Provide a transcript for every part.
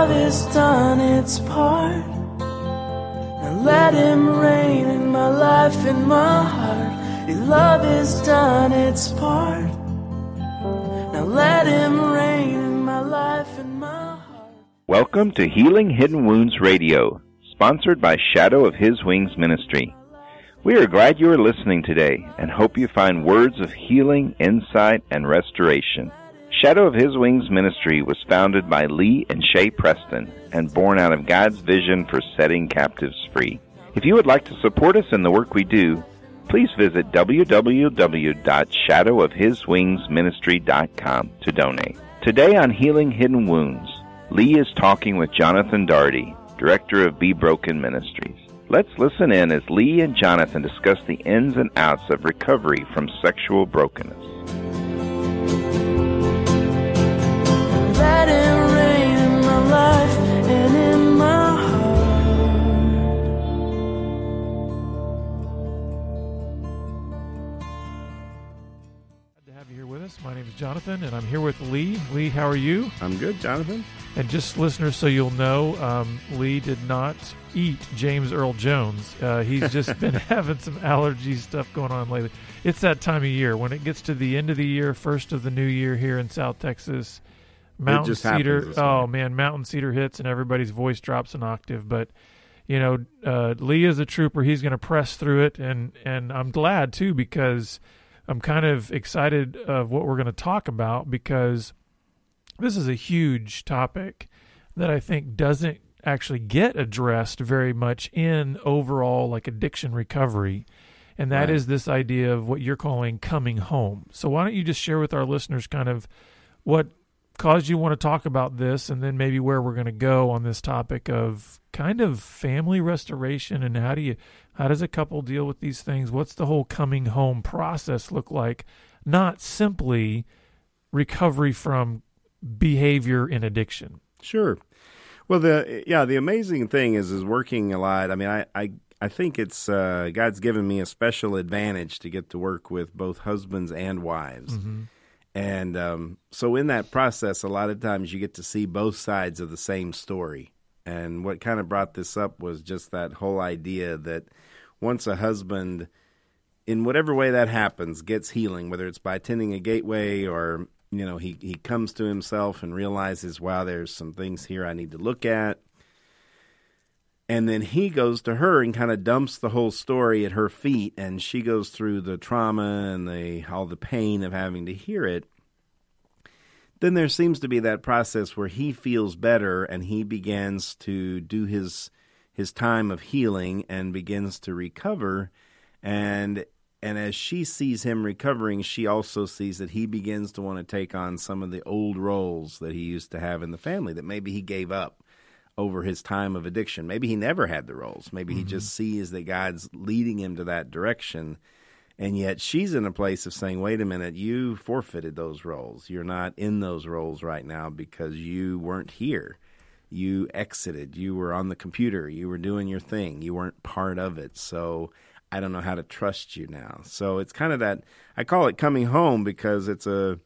love has done its part. Now let him reign in my life, in my heart. Your love has done its part. Now let him reign in my life, in my heart. Welcome to Healing Hidden Wounds Radio, sponsored by Shadow of His Wings Ministry. We are glad you are listening today and hope you find words of healing, insight, and restoration. Shadow of His Wings Ministry was founded by Lee and Shay Preston and born out of God's vision for setting captives free. If you would like to support us in the work we do, please visit www.shadowofhiswingsministry.com to donate. Today on Healing Hidden Wounds, Lee is talking with Jonathan Daugherty, director of Be Broken Ministries. Let's listen in as Lee and Jonathan discuss the ins and outs of recovery from sexual brokenness. Jonathan, and I'm here with Lee. Lee, how are you? I'm good, Jonathan. And just listeners, so you'll know, um, Lee did not eat James Earl Jones. Uh, he's just been having some allergy stuff going on lately. It's that time of year when it gets to the end of the year, first of the new year here in South Texas. Mountain Cedar, oh man, Mountain Cedar hits and everybody's voice drops an octave. But you know, uh, Lee is a trooper. He's going to press through it, and and I'm glad too because I'm kind of excited of what we're going to talk about because this is a huge topic that I think doesn't actually get addressed very much in overall like addiction recovery. And that is Right. this idea of what you're calling coming home. So why don't you just share with our listeners kind of what caused you want to talk about this and then maybe where we're going to go on this topic of kind of family restoration and how do you how does a couple deal with these things? What's the whole coming home process look like? Not simply recovery from behavior in addiction. Sure. Well, the yeah, the amazing thing is is working a lot. I mean, I I, I think it's uh, God's given me a special advantage to get to work with both husbands and wives. And um, so, in that process, a lot of times you get to see both sides of the same story. And what kind of brought this up was just that whole idea that once a husband, in whatever way that happens, gets healing, whether it's by attending a gateway or you know he he comes to himself and realizes, wow, there's some things here I need to look at. And then he goes to her and kind of dumps the whole story at her feet, and she goes through the trauma and the all the pain of having to hear it. Then there seems to be that process where he feels better and he begins to do his his time of healing and begins to recover and and as she sees him recovering she also sees that he begins to want to take on some of the old roles that he used to have in the family that maybe he gave up over his time of addiction maybe he never had the roles maybe he mm-hmm. just sees that God's leading him to that direction and yet she's in a place of saying, wait a minute, you forfeited those roles. You're not in those roles right now because you weren't here. You exited. You were on the computer. You were doing your thing. You weren't part of it. So I don't know how to trust you now. So it's kind of that I call it coming home because it's a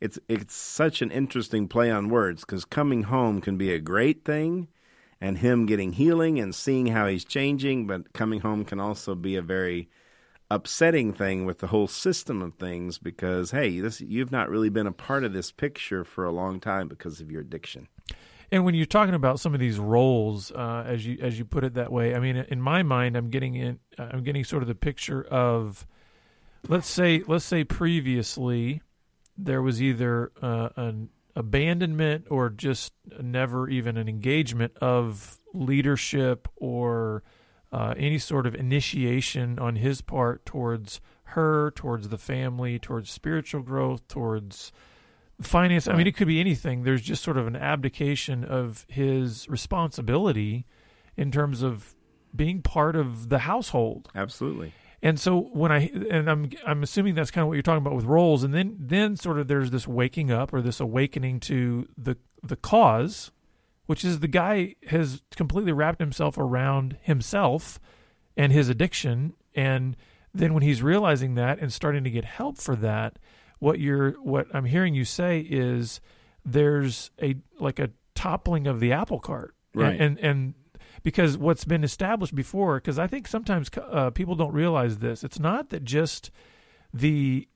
it's it's such an interesting play on words because coming home can be a great thing and him getting healing and seeing how he's changing, but coming home can also be a very upsetting thing with the whole system of things because hey, this you've not really been a part of this picture for a long time because of your addiction. And when you're talking about some of these roles, uh, as you as you put it that way, I mean, in my mind, I'm getting in, I'm getting sort of the picture of, let's say, let's say previously, there was either uh, an abandonment or just never even an engagement of leadership or uh, any sort of initiation on his part towards her, towards the family, towards spiritual growth, towards finance. I mean, it could be anything. There's just sort of an abdication of his responsibility in terms of being part of the household. Absolutely. And so when I and I'm I'm assuming that's kind of what you're talking about with roles, and then then sort of there's this waking up or this awakening to the the cause, which is the guy has completely wrapped himself around himself and his addiction, and then when he's realizing that and starting to get help for that, what you're what I'm hearing you say is there's a like a toppling of the apple cart, Right. And and, and because what's been established before, because I think sometimes uh, people don't realize this. It's not that just the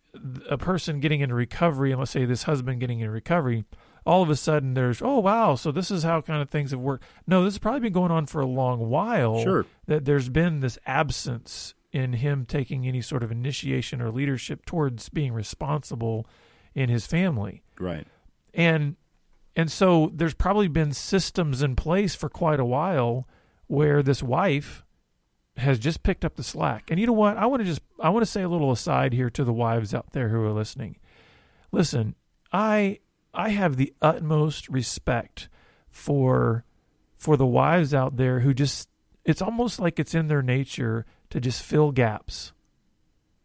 a person getting into recovery, and let's say this husband getting into recovery, all of a sudden there's oh wow, so this is how kind of things have worked. No, this has probably been going on for a long while. Sure. That there's been this absence in him taking any sort of initiation or leadership towards being responsible in his family. Right. And and so there's probably been systems in place for quite a while where this wife has just picked up the slack. And you know what? I want to just I want to say a little aside here to the wives out there who are listening. Listen, I I have the utmost respect for for the wives out there who just it's almost like it's in their nature to just fill gaps.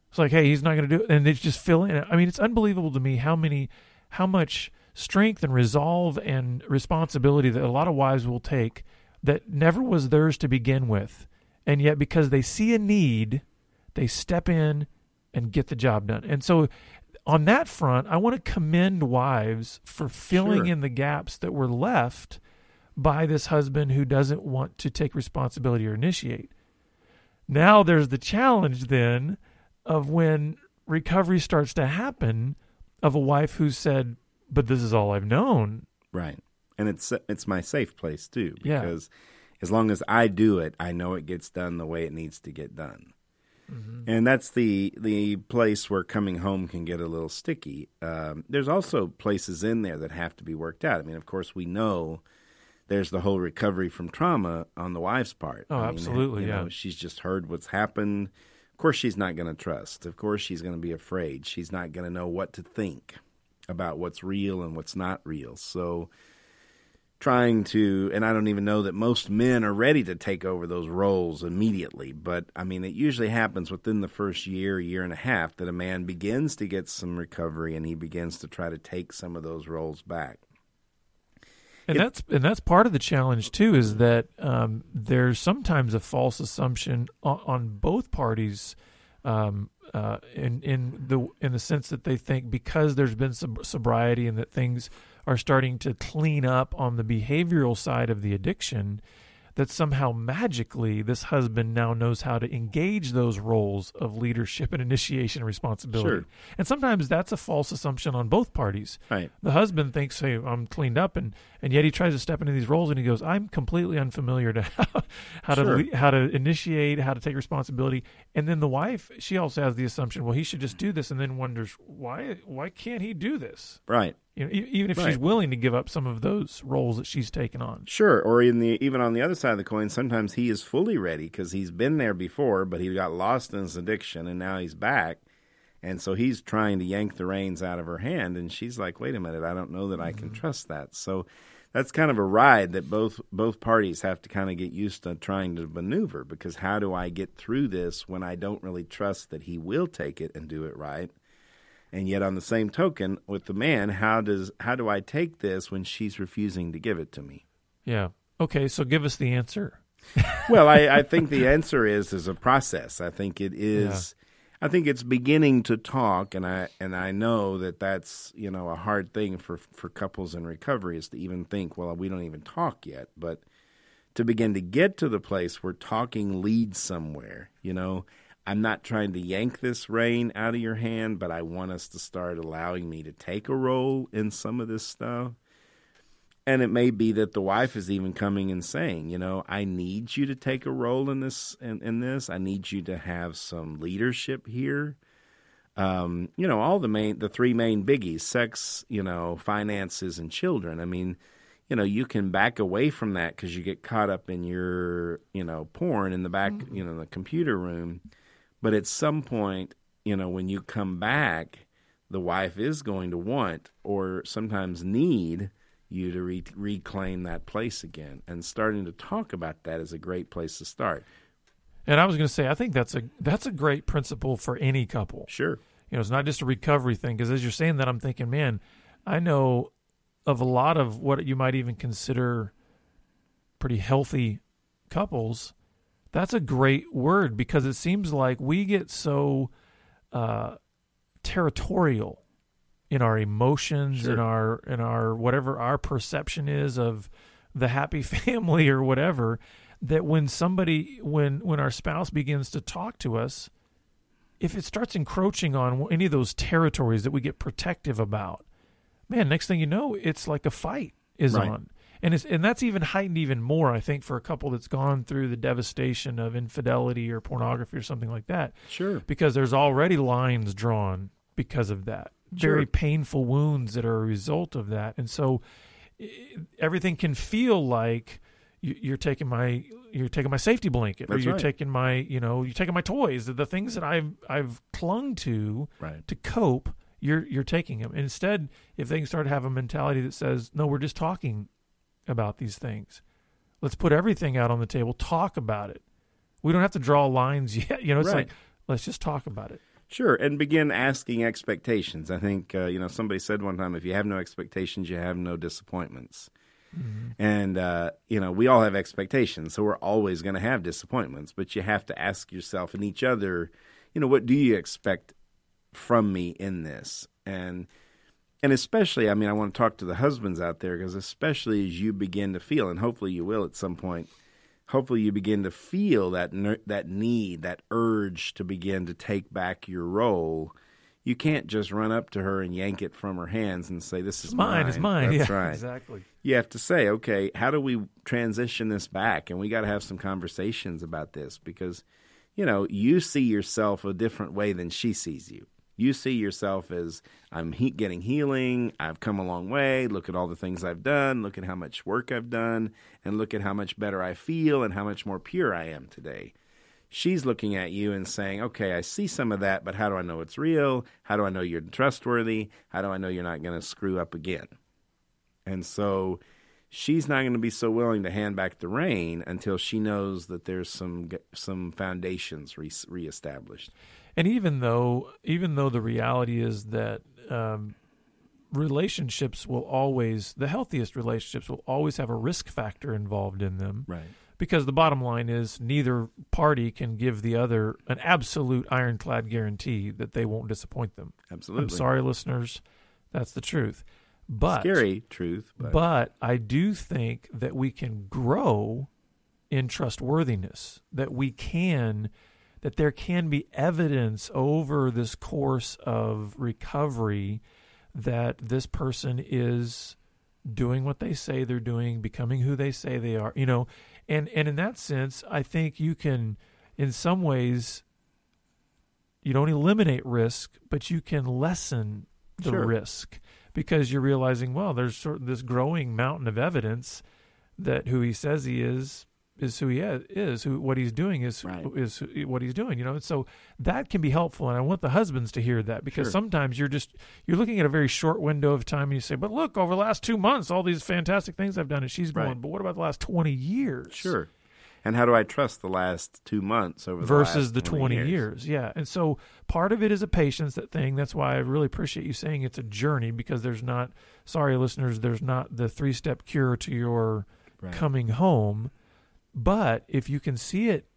It's like, hey, he's not going to do it, and they just fill in. It. I mean, it's unbelievable to me how many, how much strength and resolve and responsibility that a lot of wives will take that never was theirs to begin with, and yet because they see a need, they step in and get the job done. And so, on that front, I want to commend wives for filling Sure. in the gaps that were left by this husband who doesn't want to take responsibility or initiate. Now there's the challenge then of when recovery starts to happen of a wife who said, "But this is all I've known." Right. And it's it's my safe place too Yeah. because as long as I do it, I know it gets done the way it needs to get done. And that's the the place where coming home can get a little sticky. Um, there's also places in there that have to be worked out. I mean, of course, we know there's the whole recovery from trauma on the wife's part. Oh, I mean, absolutely, you know, yeah. she's just heard what's happened. Of course, she's not going to trust. Of course, she's going to be afraid. She's not going to know what to think about what's real and what's not real. So, trying to, and I don't even know that most men are ready to take over those roles immediately, but I mean, it usually happens within the first year, year and a half that a man begins to get some recovery and he begins to try to take some of those roles back. And It- that's and that's part of the challenge too is that um, there's sometimes a false assumption on, on both parties, um, uh, in in the in the sense that they think because there's been sob- sobriety and that things are starting to clean up on the behavioral side of the addiction, that somehow magically this husband now knows how to engage those roles of leadership and initiation and responsibility. Sure. And sometimes that's a false assumption on both parties Right. the husband thinks, "Hey, I'm cleaned up," and and yet he tries to step into these roles, and he goes, "I'm completely unfamiliar to how, how to Sure. le- how to initiate, how to take responsibility." And then the wife, she also has the assumption, "Well, he should just do this," and then wonders why why can't he do this? Right. You know, e- even if she's willing to give up some of those roles that she's taken on. Sure, or in the even on the other side of the coin, sometimes he is fully ready because he's been there before, but he got lost in his addiction, and now he's back, and so he's trying to yank the reins out of her hand, and she's like, "Wait a minute, I don't know that I can mm-hmm. trust that." So that's kind of a ride that both both parties have to kind of get used to trying to maneuver because how do I get through this when I don't really trust that he will take it and do it right? And yet, on the same token, with the man, how does how do I take this when she's refusing to give it to me? Yeah. Okay. So give us the answer. well, I, I think the answer is is a process. I think it is. I think it's beginning to talk, and I and I know that that's you know a hard thing for for couples in recovery is to even think. Well, we don't even talk yet, but to begin to get to the place where talking leads somewhere. You know, I'm not trying to yank this rein out of your hand, but I want us to start allowing me to take a role in some of this stuff. And it may be that the wife is even coming and saying, you know, I need you to take a role in this in, in this. I need you to have some leadership here. Um, you know, all the main the three main biggies, sex, you know, finances and children. I mean, you know, you can back away from that cuz you get caught up in your, you know, porn in the back, you know, the computer room. But at some point, you know, when you come back, the wife is going to want or sometimes need you to re- reclaim that place again. And starting to talk about that is a great place to start. And I was going to say, I think that's a that's a great principle for any couple. Sure. You know, it's not just a recovery thing. Because as you're saying that, I'm thinking, man, I know of a lot of what you might even consider pretty healthy couples. That's a great word because it seems like we get so uh, territorial in our emotions, Sure. in our in our whatever our perception is of the happy family or whatever, that when somebody when when our spouse begins to talk to us, if it starts encroaching on any of those territories that we get protective about, man, next thing you know, it's like a fight is Right. on. And it's and that's even heightened even more, I think, for a couple that's gone through the devastation of infidelity or pornography or something like that Sure. because there's already lines drawn because of that. Very Sure. painful wounds that are a result of that. And so everything can feel like you- you're taking my you're taking my safety blanket or you're right. taking my you know you're taking my toys the things that I've I've clung to Right. to cope you're you're taking them instead if they can start to have a mentality that says no we're just talking about these things let's put everything out on the table talk about it we don't have to draw lines yet you know it's Right. like let's just talk about it Sure, and begin asking expectations. I think uh, you know somebody said one time, if you have no expectations, you have no disappointments. And uh, you know we all have expectations, so we're always going to have disappointments. But you have to ask yourself and each other, you know, what do you expect from me in this? And and especially, I mean, I want to talk to the husbands out there because especially as you begin to feel, and hopefully you will at some point, hopefully you begin to feel that that need, that urge to begin to take back your role. You can't just run up to her and yank it from her hands and say, "This is it's mine it's mine That's yeah right. exactly You have to say, "Okay, how do we transition this back?" And we got to have some conversations about this because, you know, you see yourself a different way than she sees you. You see yourself as I'm he- getting healing. I've come a long way. Look at all the things I've done. Look at how much work I've done, and look at how much better I feel and how much more pure I am today. She's looking at you and saying, "Okay, I see some of that, but how do I know it's real? How do I know you're trustworthy? How do I know you're not going to screw up again?" And so she's not going to be so willing to hand back the rein until she knows that there's some some foundations re- reestablished. And even though even though the reality is that um, relationships will always the healthiest relationships will always have a risk factor involved in them Right. because the bottom line is neither party can give the other an absolute ironclad guarantee that they won't disappoint them. Absolutely. I'm sorry, listeners, that's the truth. But Scary truth, but, but I do think that we can grow in trustworthiness, that we can, that there can be evidence over this course of recovery that this person is doing what they say they're doing, becoming who they say they are, you know, and, and in that sense, I think you can, in some ways, you don't eliminate risk, but you can lessen the Sure. risk because you're realizing, well, there's sort of this growing mountain of evidence that who he says he is is who he is, is who what he's doing is Right. is what he's doing. You know, and so that can be helpful, and I want the husbands to hear that because Sure. sometimes you're just you're looking at a very short window of time, and you say, "But look, over the last two months, all these fantastic things I've done," and she's going, Right. "But what about the last twenty years?" sure. And how do I trust the last two months over the versus the 20 years. Yeah. And so part of it is a patience that thing. That's why I really appreciate you saying it's a journey because there's not sorry listeners, there's not the three-step cure to your Right. coming home. But if you can see it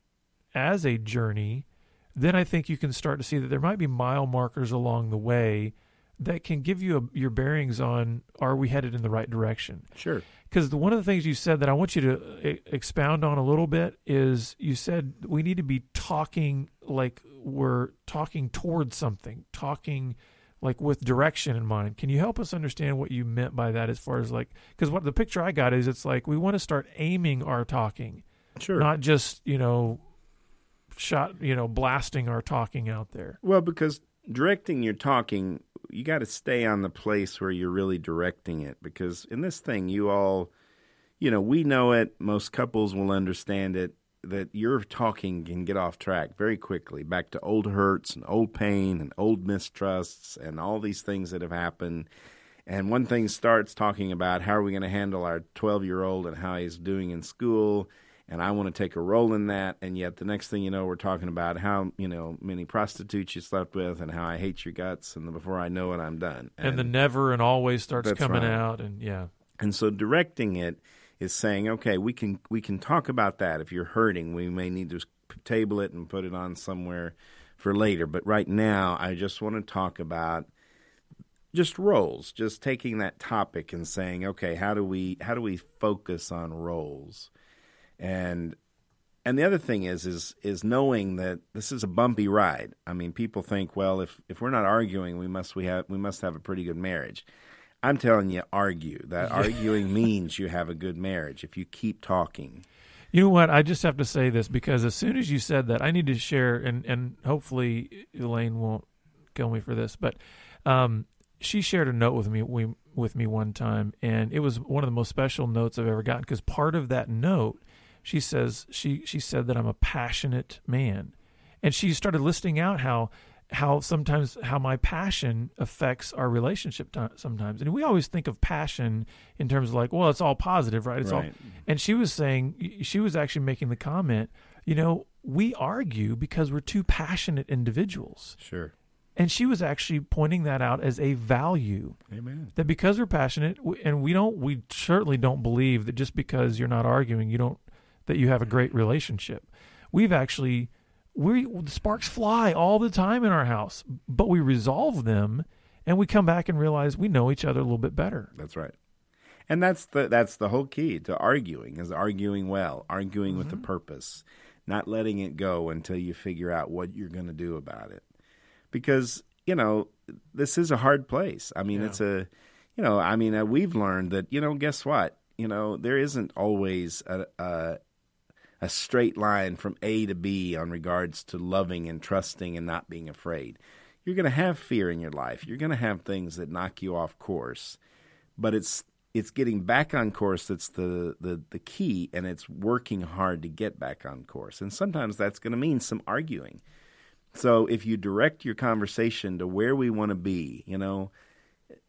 as a journey, then I think you can start to see that there might be mile markers along the way that can give you a, your bearings on are we headed in the right direction Sure. because one of the things you said that I want you to uh, e- expound on a little bit is you said we need to be talking like we're talking towards something, talking like with direction in mind. Can you help us understand what you meant by that as far as like because what the picture I got is it's like we want to start aiming our talking, Sure. not just, you know, shot, you know, blasting our talking out there. Well, because directing your talking, you got to stay on the place where you're really directing it. Because in this thing, you all, you know, we know it. Most couples will understand it. That your talking can get off track very quickly, back to old hurts and old pain and old mistrusts and all these things that have happened. And one thing starts talking about how are we going to handle our 12 year old and how he's doing in school. And I want to take a role in that. And yet the next thing you know, we're talking about how, you know, many prostitutes you slept with and how I hate your guts. And before I know it, I'm done. And, the never and always starts coming right. out and yeah. And so directing it is saying, okay, we can we can talk about that. If you're hurting, we may need to table it and put it on somewhere for later. But right now, I just want to talk about just roles, just taking that topic and saying, okay, how do we how do we focus on roles? And and the other thing is is is knowing that this is a bumpy ride. I mean, people think, well, if if we're not arguing, we must we have we must have a pretty good marriage. I'm telling you, argue. That arguing means you have a good marriage if you keep talking. You know what? I just have to say this because as soon as you said that, I need to share, and and hopefully Elaine won't kill me for this, but um, she shared a note with me we, with me one time, and it was one of the most special notes I've ever gotten because part of that note, she says she she said that I'm a passionate man, and she started listing out how how sometimes how my passion affects our relationship t- sometimes and we always think of passion in terms of like well it's all positive right it's Right. all and she was saying she was actually making the comment you know we argue because we're two passionate individuals Sure. and she was actually pointing that out as a value Amen. that because we're passionate and we don't we certainly don't believe that just because you're not arguing you don't that you have a great relationship we've actually we the sparks fly all the time in our house but we resolve them and we come back and realize we know each other a little bit better That's right. And that's the that's the whole key to arguing is arguing well, arguing with a purpose, not letting it go until you figure out what you're going to do about it. Because, you know, this is a hard place. I mean, Yeah. it's a you know, I mean, uh, we've learned that, you know, guess what? You know, there isn't always a, a a straight line from A to B on regards to loving and trusting and not being afraid. You're going to have fear in your life. You're going to have things that knock you off course. But it's it's getting back on course that's the, the, the key and it's working hard to get back on course. And sometimes that's going to mean some arguing. So if you direct your conversation to where we want to be you know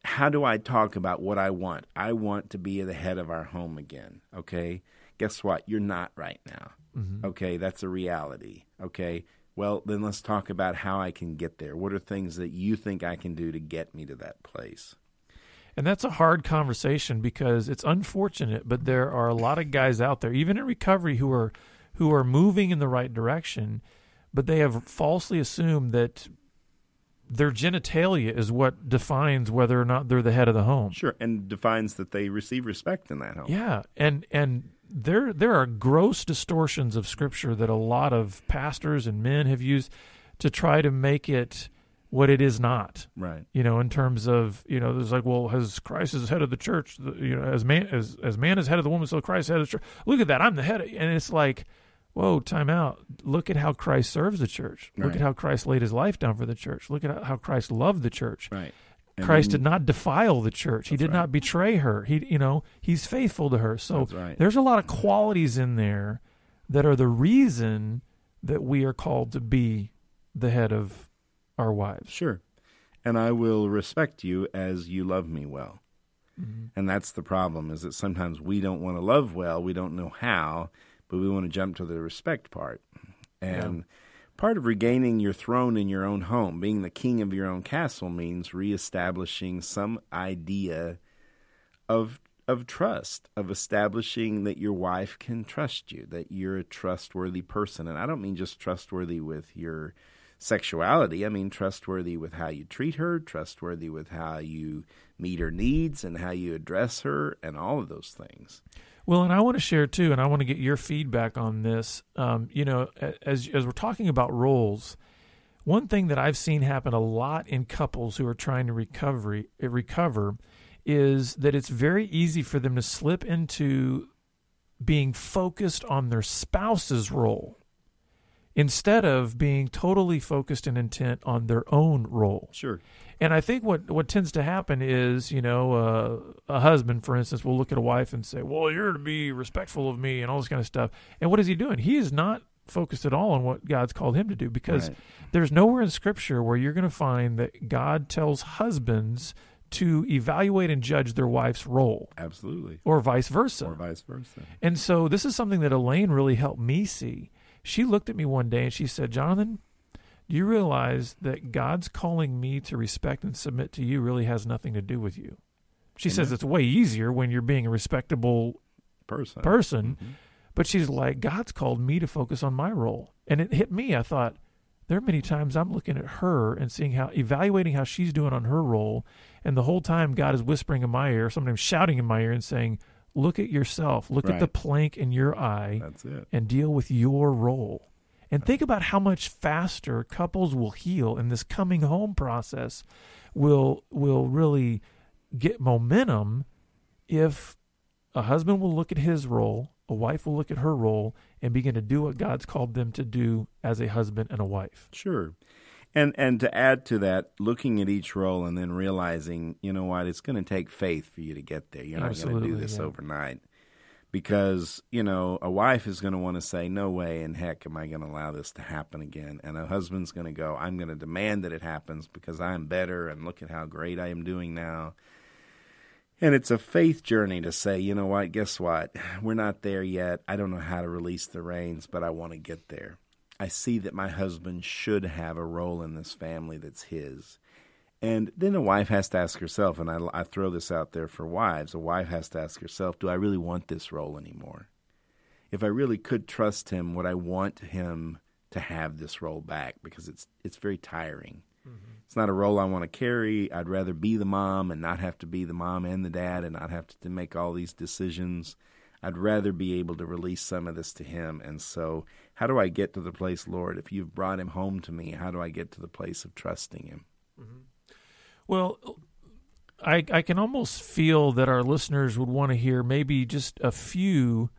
how do i talk about what i want? I want to be the head of our home again okay guess what? You're not right now. Mm-hmm. Okay that's a reality. Okay well then let's talk about how i can get there. What are things that you think i can do to get me to that place? And that's a hard conversation because it's unfortunate, but there are a lot of guys out there, even in recovery, who are who are moving in the right direction, but they have falsely assumed that their genitalia is what defines whether or not they're the head of the home. Sure, and defines that they receive respect in that home. Yeah, and and there there are gross distortions of scripture that a lot of pastors and men have used to try to make it what it is not Right. you know, in terms of you know, there's like, well, as Christ is head of the church, you know, as man as as man is head of the woman, so Christ is head of the church. Look at that, I'm the head, of, and it's like, whoa, time out. Look at how Christ serves the church. Look Right. at how Christ laid his life down for the church. Look at how Christ loved the church. Right. And Christ then- did not defile the church. He did right. not betray her. He, you know, he's faithful to her. So right. there's a lot of qualities in there that are the reason that we are called to be the head of our wives. Sure. And I will respect you as you love me well. Mm-hmm. And that's the problem is that sometimes we don't want to love well, we don't know how, but we want to jump to the respect part. And part of regaining your throne in your own home, being the king of your own castle means reestablishing some idea of of trust, of establishing that your wife can trust you, that you're a trustworthy person. And I don't mean just trustworthy with your sexuality. I mean trustworthy with how you treat her, trustworthy with how you meet her needs and how you address her and all of those things. Well, and I want to share too, and I want to get your feedback on this. Um, you know, as as we're talking about roles, one thing that I've seen happen a lot in couples who are trying to recovery uh, recover is that it's very easy for them to slip into being focused on their spouse's role instead of being totally focused and intent on their own role. Sure. And I think what what tends to happen is, you know, uh, a husband, for instance, will look at a wife and say, "Well, you're to be respectful of me," and all this kind of stuff. And what is he doing? He is not focused at all on what God's called him to do because Right. there's nowhere in Scripture where you're going to find that God tells husbands to evaluate and judge their wife's role, Absolutely. or vice versa. Or vice versa. And so this is something that Elaine really helped me see. She looked at me one day and she said, Jonathan, do you realize that God's calling me to respect and submit to you really has nothing to do with you? She says it's way easier when you're being a respectable Person. person, Mhm. but she's like, God's called me to focus on my role. And it hit me. I thought, there are many times I'm looking at her and seeing how, evaluating how she's doing on her role. And the whole time God is whispering in my ear, sometimes shouting in my ear and saying, Look at yourself. Look Right. at the plank in your eye and deal with your role. And think about how much faster couples will heal and this coming home process will will really get momentum if a husband will look at his role, a wife will look at her role and begin to do what God's called them to do as a husband and a wife. Sure. And and to add to that, looking at each role and then realizing, you know what, it's going to take faith for you to get there. You're not going to do this yeah. overnight. Because, you know, a wife is going to want to say, no way in heck am I going to allow this to happen again. And a husband's going to go, I'm going to demand that it happens because I'm better and look at how great I am doing now. And it's a faith journey to say, you know what, guess what? We're not there yet. I don't know how to release the reins, but I want to get there. I see that my husband should have a role in this family that's his. And then a wife has to ask herself, and I, I throw this out there for wives a wife has to ask herself, do I really want this role anymore? If I really could trust him, would I want him to have this role back? Because it's, it's very tiring. Mm-hmm. It's not a role I want to carry. I'd rather be the mom and not have to be the mom and the dad and not have to, to make all these decisions. I'd rather be able to release some of this to him. And so, how do I get to the place, Lord? If you've brought him home to me, how do I get to the place of trusting him? Mm-hmm. Well, I I can almost feel that our listeners would want to hear maybe just a few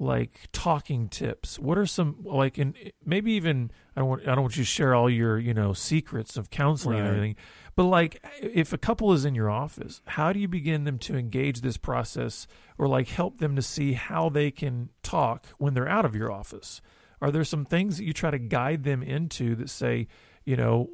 like talking tips. What are some like and maybe even I don't want I don't want you to share all your, you know, secrets of counseling and everything. But like if a couple is in your office, how do you begin them to engage this process or like help them to see how they can talk when they're out of your office? Are there some things that you try to guide them into that say, you know,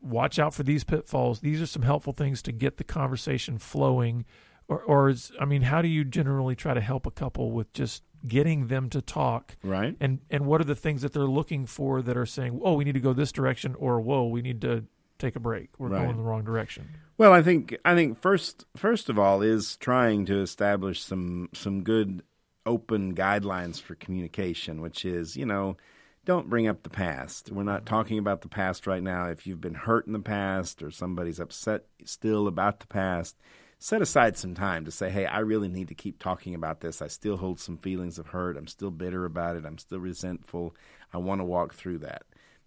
watch out for these pitfalls. These are some helpful things to get the conversation flowing. Or, or is, I mean, how do you generally try to help a couple with just getting them to talk? Right? And and what are the things that they're looking for that are saying, oh, we need to go this direction, or whoa, we need to take a break. We're Right. going the wrong direction. Well, I think I think first first of all is trying to establish some some good open guidelines for communication, which is you know don't bring up the past. We're not talking about the past right now. If you've been hurt in the past or somebody's upset still about the past, set aside some time to say, "Hey, I really need to keep talking about this. I still hold some feelings of hurt. I'm still bitter about it. I'm still resentful. I want to walk through that."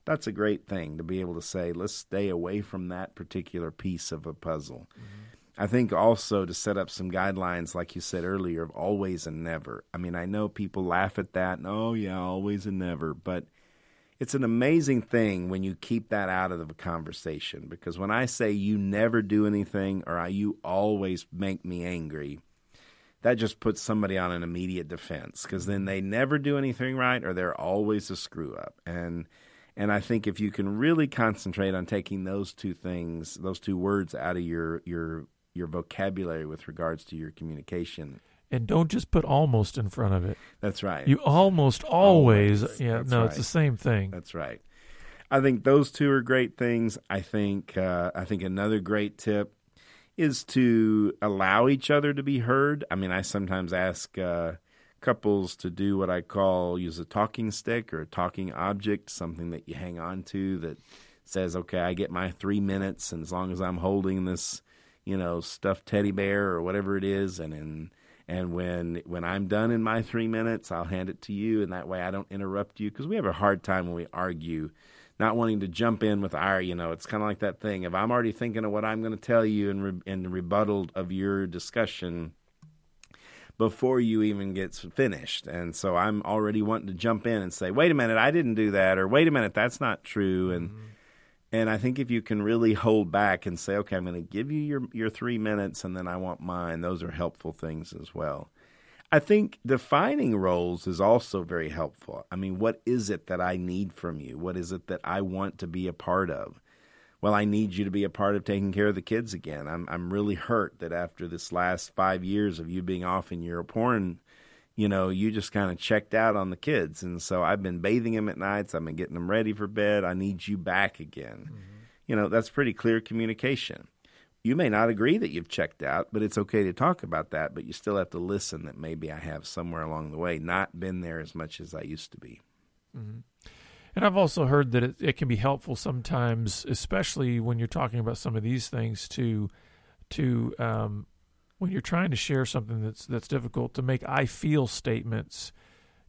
That's a great thing to be able to say, let's stay away from that particular piece of a puzzle. Mm-hmm. I think also to set up some guidelines, like you said earlier, of always and never. I mean, I know people laugh at that, and oh, yeah, always and never, but it's an amazing thing when you keep that out of the conversation because when I say you never do anything or you always make me angry, that just puts somebody on an immediate defense because then they never do anything right or they're always a screw up. And and I think if you can really concentrate on taking those two things, those two words out of your your your vocabulary with regards to your communication, And don't just put almost in front of it. that's right. You almost always, Always. yeah, That's no, it's the same thing. That's right. I think those two are great things. I think uh, I think another great tip is to allow each other to be heard. I mean, I sometimes ask uh, couples to do what I call use a talking stick or a talking object, something that you hang on to that says, "Okay, I get my three minutes, and as long as I'm holding this, you know, stuffed teddy bear or whatever it is, and in and when when I'm done in my three minutes, I'll hand it to you, and that way I don't interrupt you because we have a hard time when we argue, not wanting to jump in with our, you know, it's kind of like that thing. If I'm already thinking of what I'm going to tell you in re- rebuttal of your discussion before you even gets finished, and so I'm already wanting to jump in and say, wait a minute, I didn't do that, or wait a minute, that's not true, and. Mm-hmm. And I think if you can really hold back and say, okay, I'm going to give you your, your three minutes and then I want mine, those are helpful things as well. I think defining roles is also very helpful. I mean, what is it that I need from you? What is it that I want to be a part of? Well, I need you to be a part of taking care of the kids again. I'm I'm really hurt that after this last five years of you being off in your porn you know, you just kind of checked out on the kids. And so I've been bathing them at nights. I've been getting them ready for bed. I need you back again. You know, that's pretty clear communication. You may not agree that you've checked out, but it's okay to talk about that. But you still have to listen that maybe I have somewhere along the way not been there as much as I used to be. Mm-hmm. And I've also heard that it, it can be helpful sometimes, especially when you're talking about some of these things, to to um, when you're trying to share something that's that's difficult, to make "I feel" statements,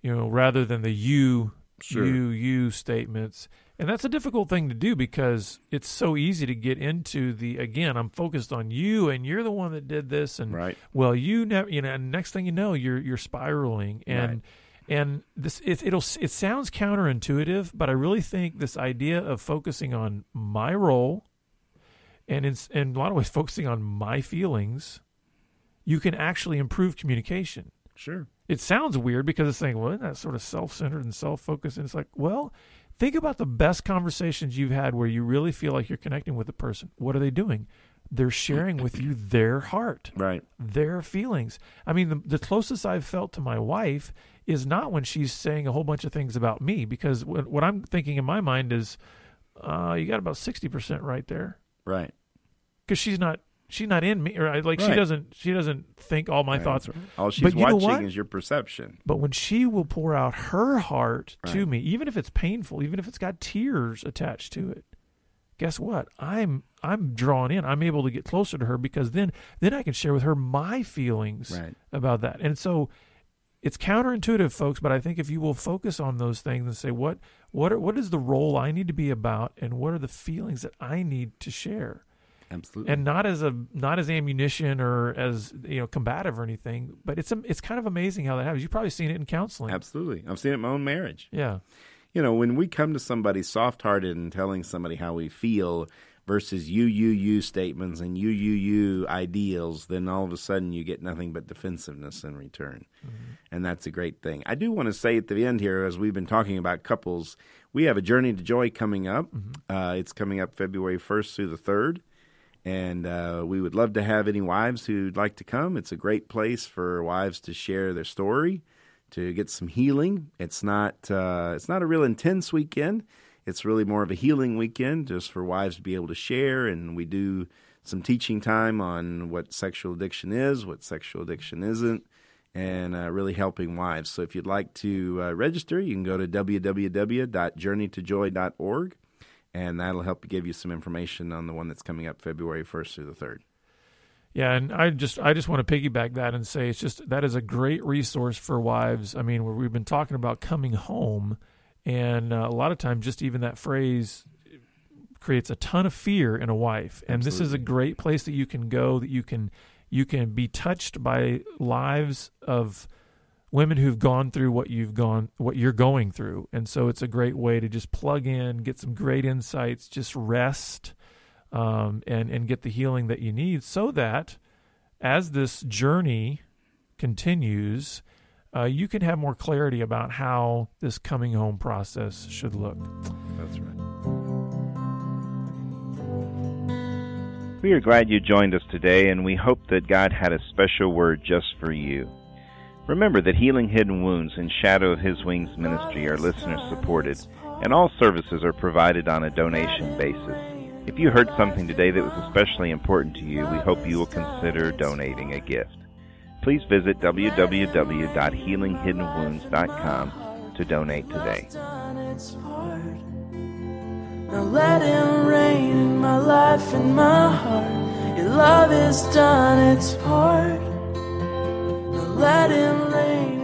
you know, rather than the "you" Sure. you you statements. And that's a difficult thing to do because it's so easy to get into the again, I'm focused on you and you're the one that did this and Right. well, you never you know, and next thing you know, you're you're spiraling and Right. and this it, it'll it sounds counterintuitive, but I really think this idea of focusing on my role and in, in a lot of ways focusing on my feelings, you can actually improve communication Sure. it sounds weird because it's saying, well, isn't that sort of self centered and self focused? And it's like, well, think about the best conversations you've had where you really feel like you're connecting with the person. What are they doing? They're sharing with you their heart, Right. their feelings. I mean, the, the closest I've felt to my wife is not when she's saying a whole bunch of things about me, because what, what I'm thinking in my mind is, uh, you got about 60% right there. Right. Because she's not. She's not in me, or like she doesn't. She doesn't think all my Right. thoughts. Are all she's But you know watching is your perception. But when she will pour out her heart to me, even if it's painful, even if it's got tears attached to it, guess what? I'm I'm drawn in. I'm able to get closer to her because then then I can share with her my feelings Right. about that. And so it's counterintuitive, folks, but I think if you will focus on those things and say what what are, what is the role I need to be about and what are the feelings that I need to share? Absolutely. and not as a not as ammunition or as you know combative or anything but it's a, it's kind of amazing how that happens you've probably seen it in counseling Absolutely. I've seen it in my own marriage. yeah You know, when we come to somebody soft hearted and telling somebody how we feel versus you, you, you statements and you, you, you ideals, then all of a sudden you get nothing but defensiveness in return. And that's a great thing. I do want to say at the end here, as we've been talking about couples, we have a Journey to Joy coming up. Uh, it's coming up February 1st through the 3rd. And uh, we would love to have any wives who'd like to come. It's a great place for wives to share their story, to get some healing. It's not uh, it's not a real intense weekend. It's really more of a healing weekend, just for wives to be able to share. And we do some teaching time on what sexual addiction is, what sexual addiction isn't, and uh, really helping wives. So if you'd like to uh, register, you can go to www.journeytojoy.org and that'll help give you some information on the one that's coming up February 1st through the 3rd. yeah and i just i just want to piggyback that and say it's just that is a great resource for wives. I mean where we've been talking about coming home and uh, a lot of times just even that phrase creates a ton of fear in a wife. And this is a great place that you can go that you can you can be touched by lives of women who've gone through what you've gone what you're going through and so it's a great way to just plug in get some great insights just rest um, and and get the healing that you need so that as this journey continues uh, you can have more clarity about how this coming home process should look That's right. We are glad you joined us today, and we hope that God had a special word just for you. Remember that Healing Hidden Wounds and Shadow of His Wings ministry are listener supported, and all services are provided on a donation basis. If you heard something today that was especially important to you, we hope you will consider donating a gift. Please visit www.healinghiddenwounds.com to donate today. Now let him reign in my life and my heart. Your love has done its part. Let him reign